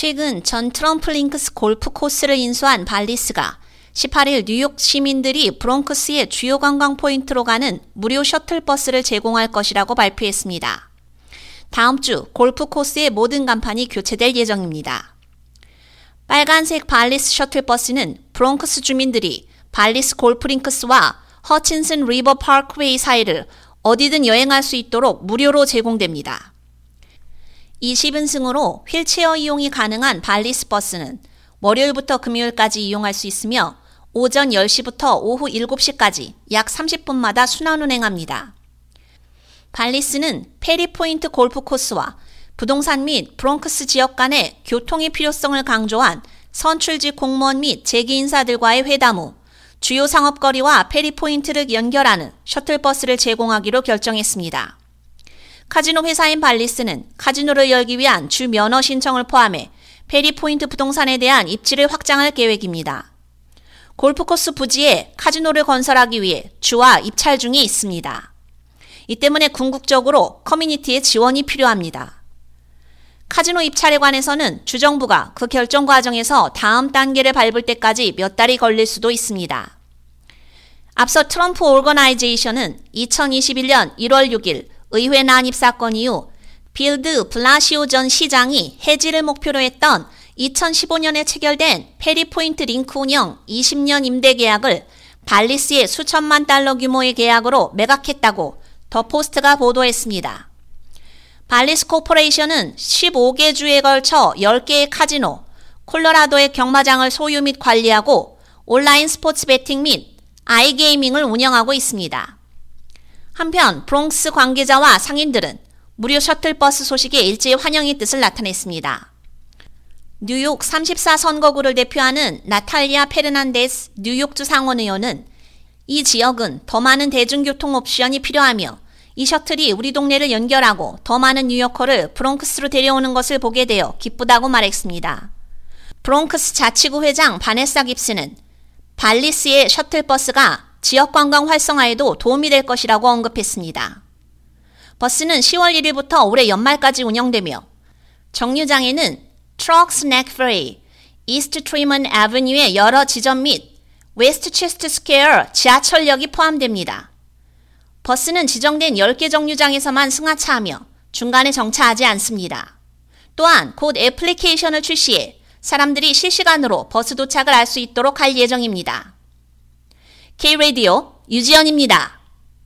최근 전 트럼프 링크스 골프 코스를 인수한 발리스가 18일 뉴욕 시민들이 브롱크스의 주요 관광 포인트로 가는 무료 셔틀버스를 제공할 것이라고 발표했습니다. 다음 주 골프 코스의 모든 간판이 교체될 예정입니다. 빨간색 발리스 셔틀버스는 브롱크스 주민들이 발리스 골프링크스와 허친슨 리버 파크웨이 사이를 어디든 여행할 수 있도록 무료로 제공됩니다. 20인승으로 휠체어 이용이 가능한 발리스 버스는 월요일부터 금요일까지 이용할 수 있으며 오전 10시부터 오후 7시까지 약 30분마다 순환 운행합니다. 발리스는 페리포인트 골프 코스와 부동산 및 브롱크스 지역 간의 교통의 필요성을 강조한 선출직 공무원 및 재계 인사들과의 회담 후 주요 상업거리와 페리포인트를 연결하는 셔틀버스를 제공하기로 결정했습니다. 카지노 회사인 발리스는 카지노를 열기 위한 주 면허 신청을 포함해 페리포인트 부동산에 대한 입지를 확장할 계획입니다. 골프코스 부지에 카지노를 건설하기 위해 주와 입찰 중에 있습니다. 이 때문에 궁극적으로 커뮤니티의 지원이 필요합니다. 카지노 입찰에 관해서는 주정부가 그 결정 과정에서 다음 단계를 밟을 때까지 몇 달이 걸릴 수도 있습니다. 앞서 트럼프 오거나이제이션은 2021년 1월 6일 의회 난입 사건 이후 빌 드 블라시오 전 시장이 해지를 목표로 했던 2015년에 체결된 페리포인트 링크 운영 20년 임대 계약을 발리스의 수천만 달러 규모의 계약으로 매각했다고 더 포스트가 보도했습니다. 발리스 코퍼레이션은 15개 주에 걸쳐 10개의 카지노, 콜로라도의 경마장을 소유 및 관리하고 온라인 스포츠 베팅 및 iGaming을 운영하고 있습니다. 한편 브롱스 관계자와 상인들은 무료 셔틀버스 소식에 일제히 환영의 뜻을 나타냈습니다. 뉴욕 34 선거구를 대표하는 나탈리아 페르난데스 뉴욕주 상원 의원은 이 지역은 더 많은 대중교통 옵션이 필요하며 이 셔틀이 우리 동네를 연결하고 더 많은 뉴요커를 브롱크스로 데려오는 것을 보게 되어 기쁘다고 말했습니다. 브롱크스 자치구 회장 바네사 깁스는 발리스의 셔틀버스가 지역 관광 활성화에도 도움이 될 것이라고 언급했습니다. 버스는 10월 1일부터 올해 연말까지 운영되며 정류장에는 트록스 넥 페리, 이스트 트리먼 애버뉴의 여러 지점 및 웨스트 체스트 스퀘어 지하철역이 포함됩니다. 버스는 지정된 10개 정류장에서만 승하차하며 중간에 정차하지 않습니다. 또한 곧 애플리케이션을 출시해 사람들이 실시간으로 버스 도착을 알 수 있도록 할 예정입니다. K-Radio 유지연입니다.